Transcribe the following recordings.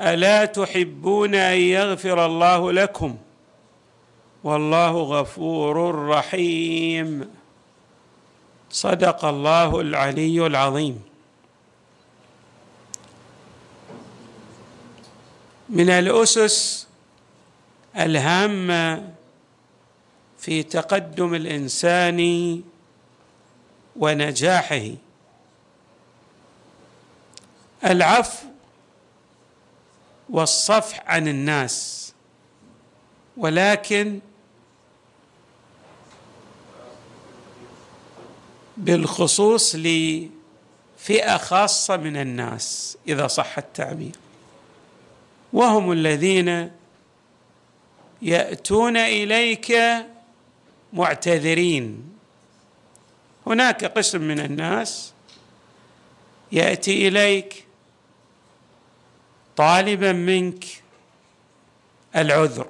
ألا تحبون أن يغفر الله لكم؟ والله غفور رحيم. صدق الله العلي العظيم. من الأسس الهامه في تقدم الإنسان ونجاحه. العفو والصفح عن الناس. ولكن بالخصوص لفئة خاصة من الناس إذا صح التعبير. وهم الذين يأتون إليك معتذرين. هناك قسم من الناس يأتي إليك طالبا منك العذر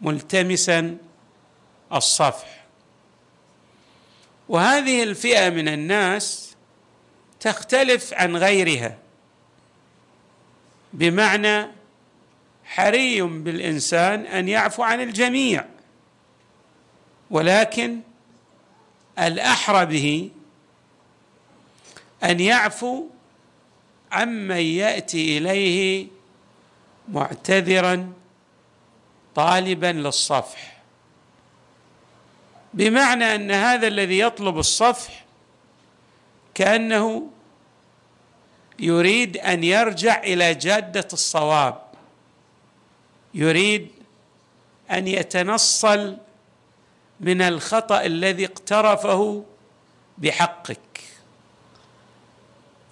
ملتمسا الصفح. وهذه الفئة من الناس تختلف عن غيرها بمعنى حري بالإنسان أن يعفو عن الجميع ولكن الأحرى به أن يعفو عمن يأتي إليه معتذرا طالبا للصفح. بمعنى أن هذا الذي يطلب الصفح كأنه يريد أن يرجع إلى جادة الصواب يريد أن يتنصل من الخطأ الذي اقترفه بحقك.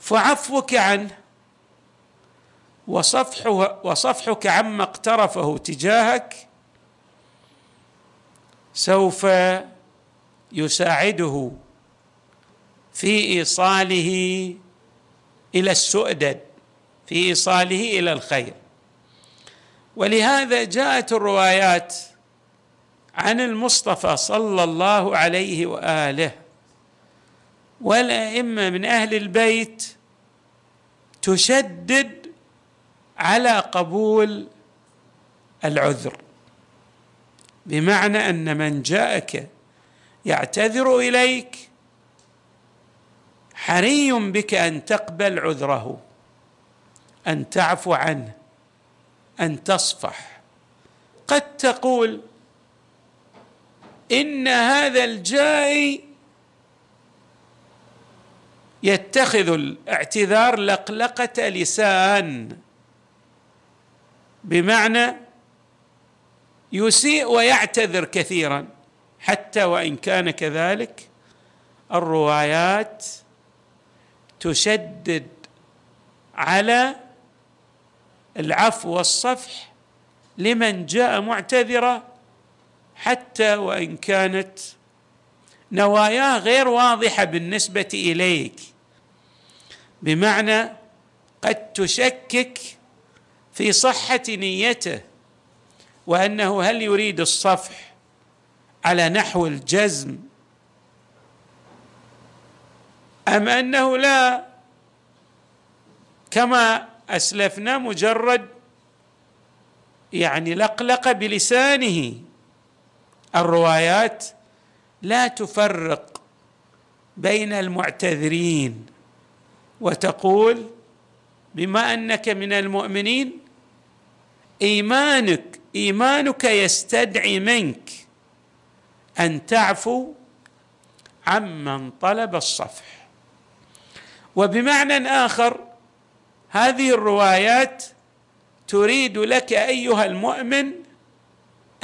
فعفوك عنه. وصفحه وصفحك عما اقترفه تجاهك. سوف يساعده في إيصاله إلى السؤدد في إيصاله إلى الخير. ولهذا جاءت الروايات عن المصطفى صلى الله عليه وآله. والائمه من أهل البيت تشدد على قبول العذر. بمعنى أن من جاءك يعتذر إليك حري بك أن تقبل عذره أن تعفو عنه أن تصفح. قد تقول إن هذا الجائي يتخذ الاعتذار لقلقة لسان. بمعنى يسيء ويعتذر كثيرا حتى وإن كان كذلك الروايات تشدد على العفو والصفح لمن جاء معتذرا حتى وإن كانت نواياه غير واضحة بالنسبة إليك. بمعنى قد تشكك في صحة نيته وأنه هل يريد الصفح على نحو الجزم أم أنه لا؟ كما أسلفنا مجرد يعني لقلق بلسانه. الروايات لا تفرق بين المعتذرين. وتقول بما أنك من المؤمنين إيمانك إيمانك يستدعي منك أن تعفو عمن طلب الصفح. وبمعنى آخر هذه الروايات تريد لك أيها المؤمن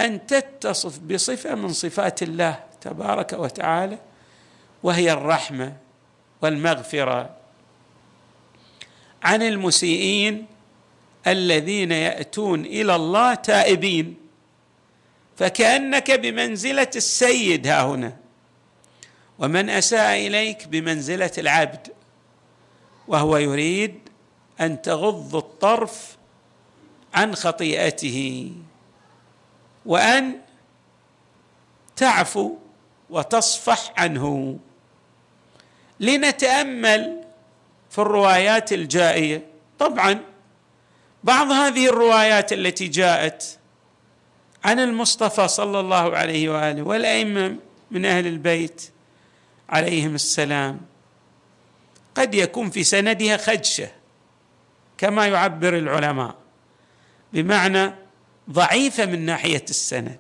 أن تتصف بصفة من صفات الله تبارك وتعالى وهي الرحمة والمغفرة عن المسيئين الذين يأتون إلى الله تائبين. فكأنك بمنزلة السيد ها هنا. ومن أساء إليك بمنزلة العبد وهو يريد أن تغض الطرف عن خطيئته وأن تعفو وتصفح عنه. لنتأمل في الروايات الجائية. طبعا بعض هذه الروايات التي جاءت عن المصطفى صلى الله عليه وآله والأئمة من أهل البيت عليهم السلام قد يكون في سندها خدشة كما يعبر العلماء بمعنى ضعيفة من ناحية السند.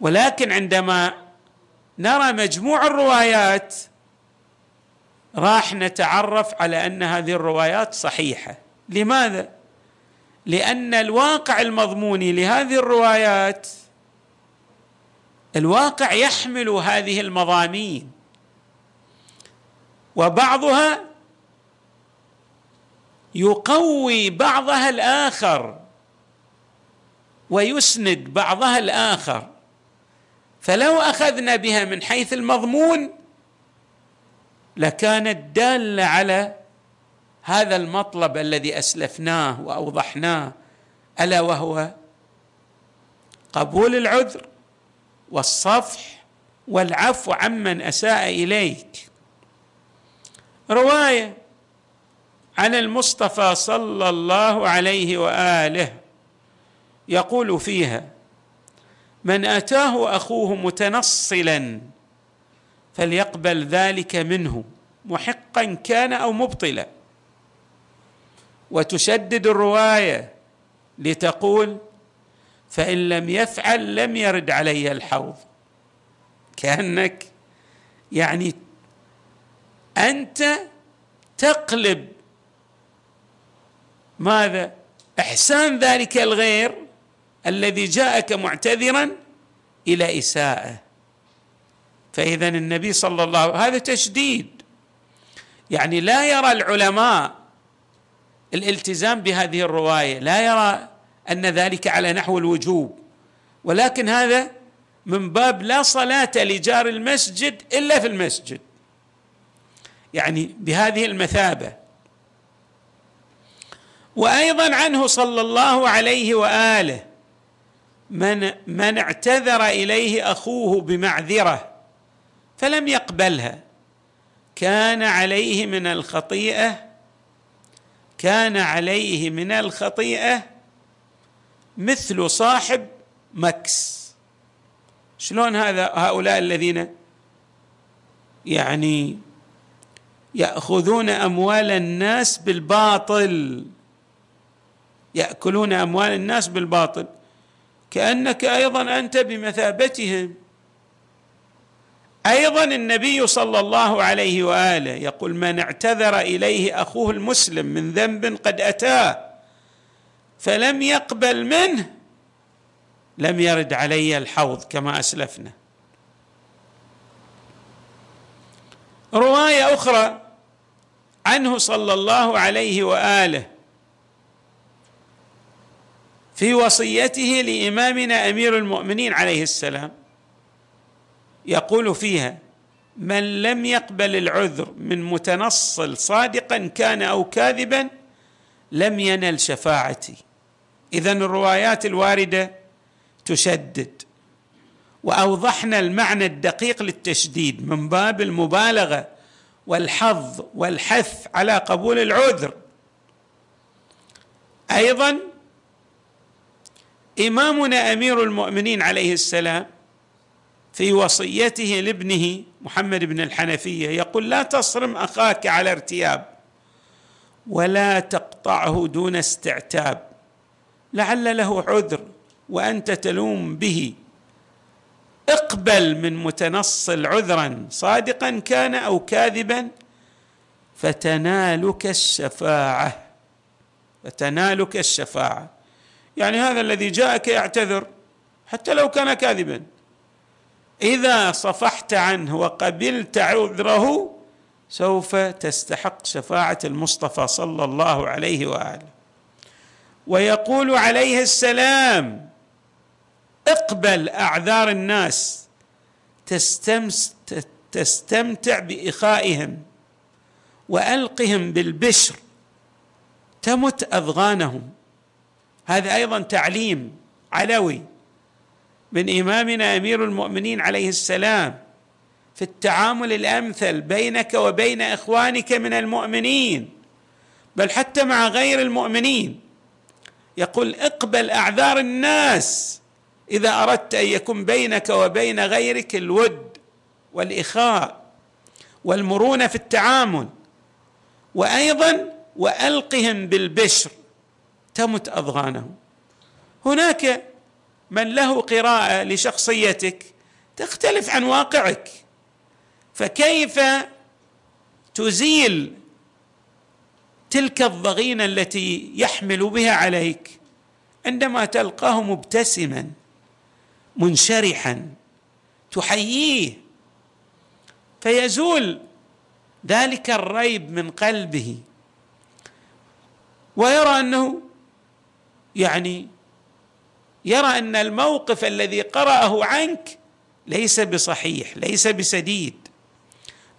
ولكن عندما نرى مجموع الروايات راح نتعرف على أن هذه الروايات صحيحة. لماذا؟ لأن الواقع المضموني لهذه الروايات الواقع يحمل هذه المضامين. وبعضها يقوي بعضها الآخر ويسند بعضها الآخر. فلو أخذنا بها من حيث المضمون لكانت دالة على هذا المطلب الذي أسلفناه وأوضحناه ألا وهو قبول العذر والصفح والعفو عمن أساء إليك. رواية عن المصطفى صلى الله عليه وآله يقول فيها من أتاه أخوه متنصلا فليقبل ذلك منه محقا كان أو مبطلا. وتشدد الرواية لتقول فإن لم يفعل لم يرد علي الحوض. كأنك يعني أنت تقلب. ماذا؟ إحسان ذلك الغير الذي جاءك معتذرا إلى إساءة. فإذا النبي صلى الله عليه هذا تشديد. يعني لا يرى العلماء الالتزام بهذه الرواية لا يرى أن ذلك على نحو الوجوب. ولكن هذا من باب لا صلاة لجار المسجد إلا في المسجد. يعني بهذه المثابة. وأيضا عنه صلى الله عليه وآله من من اعتذر إليه أخوه بمعذرة. فلم يقبلها. كان عليه من الخطيئة كان عليه من الخطيئة مثل صاحب مكس. شلون هذا هؤلاء الذين يعني يأخذون أموال الناس بالباطل يأكلون أموال الناس بالباطل. كأنك أيضا أنت بمثابتهم. أيضا النبي صلى الله عليه وآله يقول من اعتذر إليه أخوه المسلم من ذنب قد أتاه فلم يقبل منه لم يرد علي الحوض كما أسلفنا. رواية أخرى عنه صلى الله عليه وآله في وصيته لإمامنا أمير المؤمنين عليه السلام. يقول فيها من لم يقبل العذر من متنصل صادقا كان أو كاذبا لم ينل شفاعتي. اذا الروايات الواردة تشدد. وأوضحنا المعنى الدقيق للتشديد من باب المبالغة والحظ والحث على قبول العذر. أيضا إمامنا أمير المؤمنين عليه السلام في وصيته لابنه محمد بن الحنفية يقول لا تصرم أخاك على ارتياب ولا تقطعه دون استعتاب لعل له عذر وأنت تلوم به. اقبل من متنصل عذرا صادقا كان أو كاذبا فتنالك الشفاعة فتنالك الشفاعة. يعني هذا الذي جاءك يعتذر حتى لو كان كاذبا. إذا صفحت عنه وقبلت عذره سوف تستحق شفاعة المصطفى صلى الله عليه وآله. ويقول عليه السلام اقبل أعذار الناس تستمتع بإخائهم وألقهم بالبشر تمت أذغانهم. هذا أيضا تعليم علوي. من إمامنا أمير المؤمنين عليه السلام في التعامل الأمثل بينك وبين إخوانك من المؤمنين بل حتى مع غير المؤمنين. يقول اقبل أعذار الناس إذا أردت أن يكون بينك وبين غيرك الود والإخاء والمرونة في التعامل وأيضا وألقهم بالبشر تمت أضغانهم. هناك من له قراءة لشخصيتك تختلف عن واقعك. فكيف تزيل تلك الضغينة التي يحمل بها عليك عندما تلقاه مبتسما منشرحا تحييه؟ فيزول ذلك الريب من قلبه ويرى أنه يعني يرى أن الموقف الذي قرأه عنك ليس بصحيح ليس بسديد.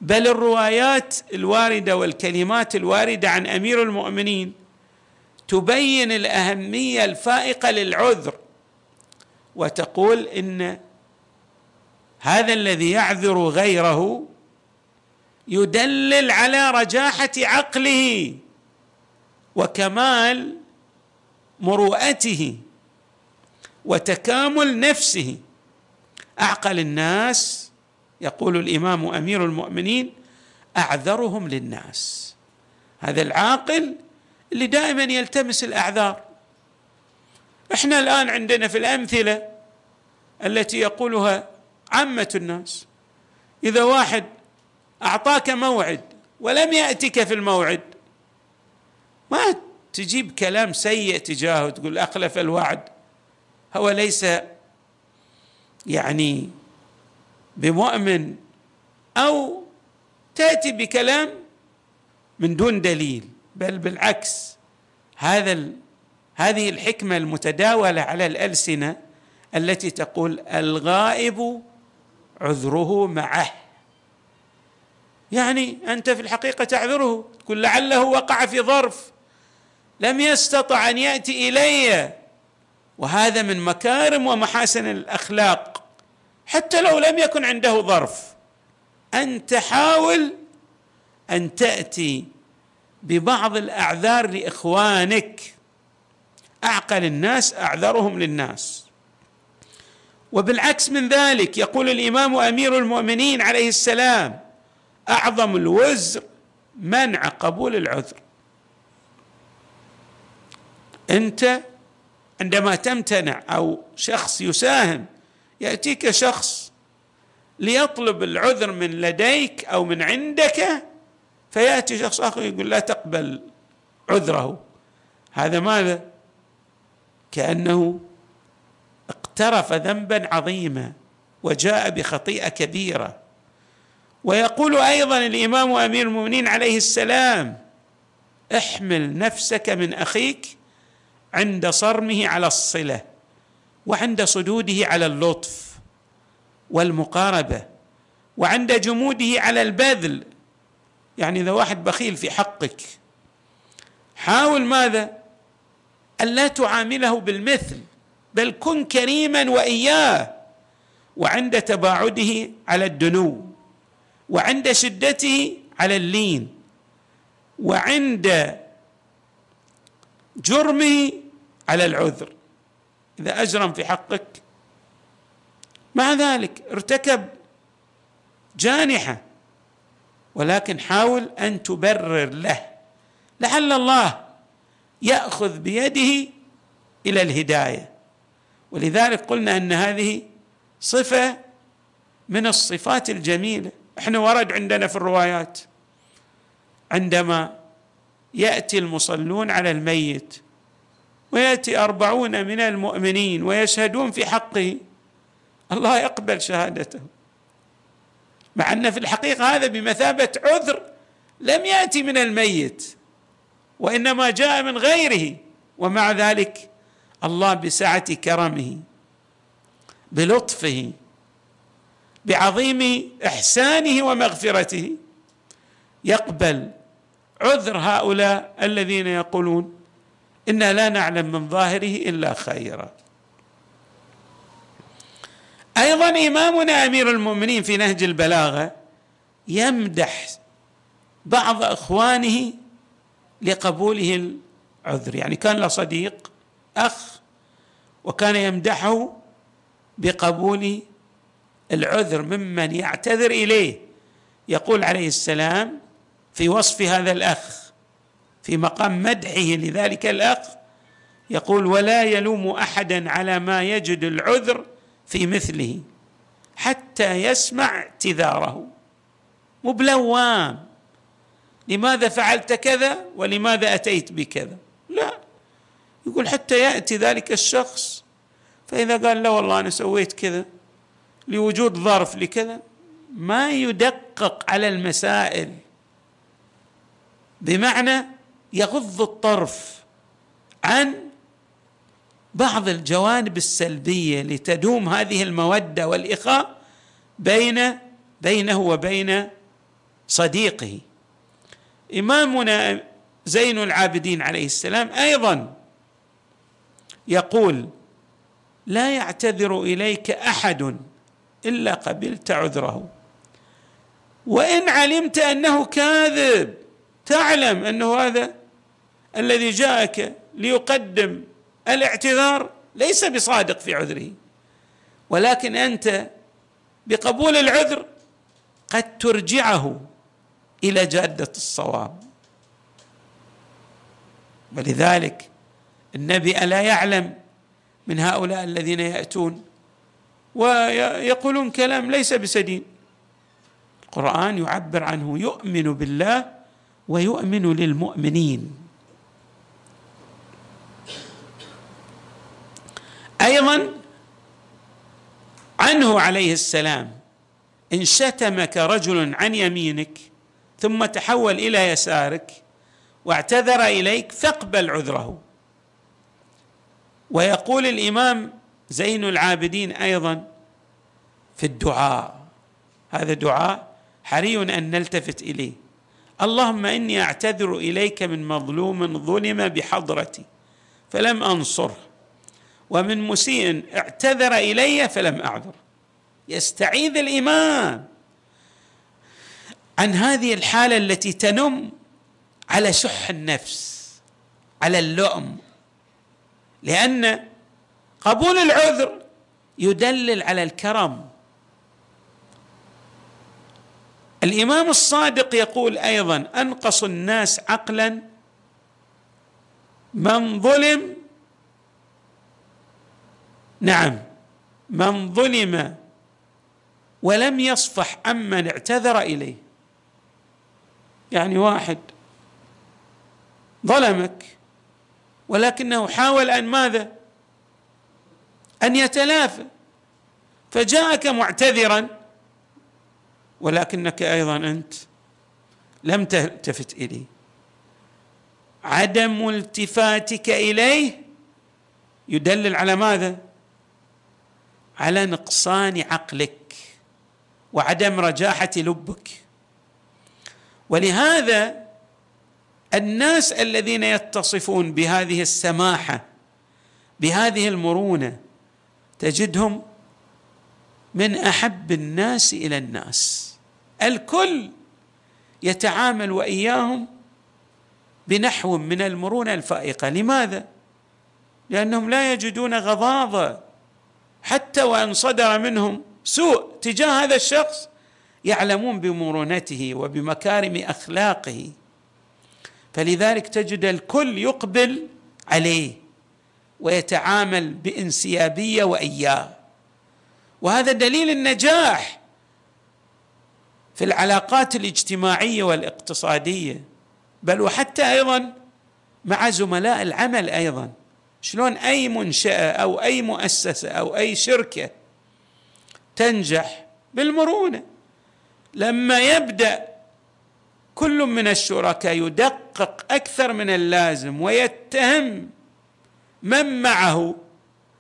بل الروايات الواردة والكلمات الواردة عن أمير المؤمنين تبين الأهمية الفائقة للعذر وتقول إن هذا الذي يعذر غيره يدلل على رجاحة عقله وكمال مروءته. وتكامل نفسه. أعقل الناس يقول الإمام أمير المؤمنين أعذرهم للناس. هذا العاقل اللي دائما يلتمس الأعذار. إحنا الآن عندنا في الأمثلة التي يقولها عامة الناس إذا واحد أعطاك موعد ولم يأتك في الموعد ما تجيب كلام سيء تجاهه تقول أخلف الوعد. هو ليس يعني بمؤمن أو تأتي بكلام من دون دليل بل بالعكس. هذا هذه الحكمة المتداولة على الألسنة التي تقول الغائب عذره معه. يعني أنت في الحقيقة تعذره تقول لعله وقع في ظرف لم يستطع أن يأتي إلي. وهذا من مكارم ومحاسن الأخلاق. حتى لو لم يكن عنده ظرف ان تحاول أن تأتي ببعض الأعذار لإخوانك. أعقل الناس أعذرهم للناس. وبالعكس من ذلك يقول الإمام أمير المؤمنين عليه السلام أعظم الوزر منع قبول العذر. أنت عندما تمتنع أو شخص يساهم يأتيك شخص ليطلب العذر من لديك أو من عندك فيأتي شخص آخر يقول لا تقبل عذره. هذا ماذا؟ كأنه اقترف ذنبا عظيما وجاء بخطيئة كبيرة. ويقول أيضا الإمام أمير المؤمنين عليه السلام احمل نفسك من أخيك عند صرمه على الصلة وعند صدوده على اللطف والمقاربة وعند جموده على البذل. يعني إذا واحد بخيل في حقك حاول ماذا؟ الا تعامله بالمثل بل كن كريما وإياه. وعند تباعده على الدنو وعند شدته على اللين وعند جرمه على العذر. إذا أجرم في حقك. مع ذلك ارتكب جانحة ولكن حاول أن تبرر له. لعل الله يأخذ بيده إلى الهداية. ولذلك قلنا أن هذه صفة من الصفات الجميلة. إحنا ورد عندنا في الروايات. عندما يأتي المصلون على الميت ويأتي أربعون من المؤمنين ويشهدون في حقه. الله يقبل شهادته. مع أن في الحقيقة هذا بمثابة عذر لم يأتي من الميت وإنما جاء من غيره. ومع ذلك الله بسعة كرمه بلطفه بعظيم إحسانه ومغفرته يقبل عذر هؤلاء الذين يقولون إنا لا نعلم من ظاهره إلا خيرا. أيضا إمامنا أمير المؤمنين في نهج البلاغة يمدح بعض إخوانه لقبوله العذر. يعني كان له صديق أخ وكان يمدحه بقبول العذر ممن يعتذر إليه. يقول عليه السلام في وصف هذا الأخ في مقام مدحه لذلك الأخ يقول ولا يلوم أحدا على ما يجد العذر في مثله حتى يسمع اعتذاره. مو لماذا فعلت كذا ولماذا أتيت بكذا؟ لا. يقول حتى يأتي ذلك الشخص فإذا قال لا والله أنا سويت كذا لوجود ظرف لكذا. ما يدقق على المسائل. بمعنى يغض الطرف عن بعض الجوانب السلبية لتدوم هذه المودة والإخاء بين بينه وبين صديقه. إمامنا زين العابدين عليه السلام أيضا يقول لا يعتذر إليك أحد إلا قبلت عذره. وإن علمت أنه كاذب تعلم أنه هذا الذي جاءك ليقدم الاعتذار ليس بصادق في عذره ولكن أنت بقبول العذر قد ترجعه إلى جادة الصواب. ولذلك النبي ألا يعلم من هؤلاء الذين يأتون ويقولون كلام ليس بسديد. القرآن يعبر عنه يؤمن بالله ويؤمن للمؤمنين. أيضا عنه عليه السلام إن شتمك رجل عن يمينك ثم تحول إلى يسارك واعتذر إليك فاقبل عذره. ويقول الإمام زين العابدين أيضا في الدعاء هذا دعاء حري أن نلتفت إليه. اللهم إني أعتذر إليك من مظلوم ظلم بحضرتي فلم أنصره. ومن مسيء اعتذر إلي فلم اعذر يستعيذ الإمام. عن هذه الحالة التي تنم على شح النفس على اللؤم. لأن قبول العذر يدلل على الكرم. الإمام الصادق يقول أيضا أنقص الناس عقلا من ظلم نعم من ظلم ولم يصفح عمن اعتذر إليه. يعني واحد ظلمك ولكنه حاول أن ماذا؟ أن يتلافى. فجاءك معتذرا ولكنك أيضا أنت لم تلتفت إليه. عدم التفاتك إليه يدلل على ماذا؟ على نقصان عقلك وعدم رجاحة لبك. ولهذا الناس الذين يتصفون بهذه السماحة بهذه المرونة تجدهم من أحب الناس إلى الناس. الكل يتعامل وإياهم بنحو من المرونة الفائقة. لماذا؟ لأنهم لا يجدون غضاضه حتى وإن صدر منهم سوء تجاه هذا الشخص يعلمون بمرونته وبمكارم أخلاقه. فلذلك تجد الكل يقبل عليه ويتعامل بانسيابية وإياه. وهذا دليل النجاح في العلاقات الاجتماعية والاقتصادية بل وحتى أيضا مع زملاء العمل أيضا. شلون أي منشأة أو أي مؤسسة أو أي شركة تنجح بالمرونة. لما يبدأ كل من الشركاء يدقق أكثر من اللازم ويتهم من معه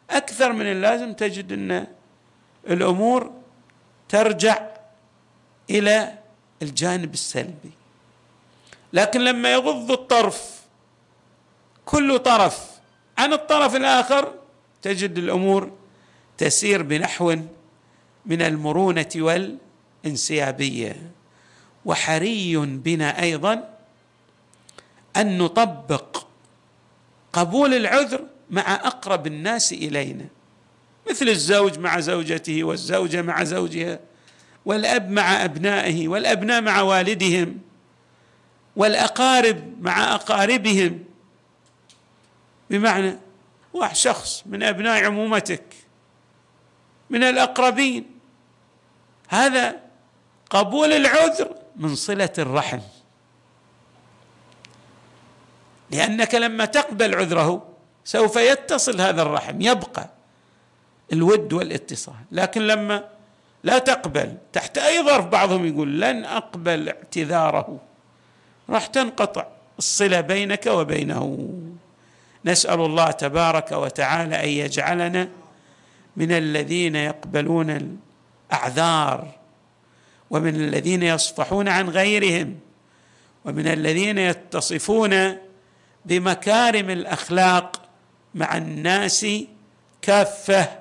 أكثر من اللازم تجد أن الأمور ترجع إلى الجانب السلبي. لكن لما يغض الطرف كل طرف عن الطرف الآخر تجد الأمور تسير بنحو من المرونة والانسيابية. وحري بنا أيضا أن نطبق قبول العذر مع أقرب الناس إلينا. مثل الزوج مع زوجته والزوجة مع زوجها. والأب مع أبنائه والأبناء مع والدهم والأقارب مع أقاربهم. بمعنى واحد شخص من أبناء عمومتك من الأقربين. هذا قبول العذر من صلة الرحم. لأنك لما تقبل عذره سوف يتصل هذا الرحم يبقى الود والاتصال. لكن لما لا تقبل. تحت أي ظرف بعضهم يقول لن أقبل اعتذاره. راح تنقطع الصلة بينك وبينه. نسأل الله تبارك وتعالى أن يجعلنا من الذين يقبلون الأعذار ومن الذين يصفحون عن غيرهم ومن الذين يتصفون بمكارم الأخلاق مع الناس كافة.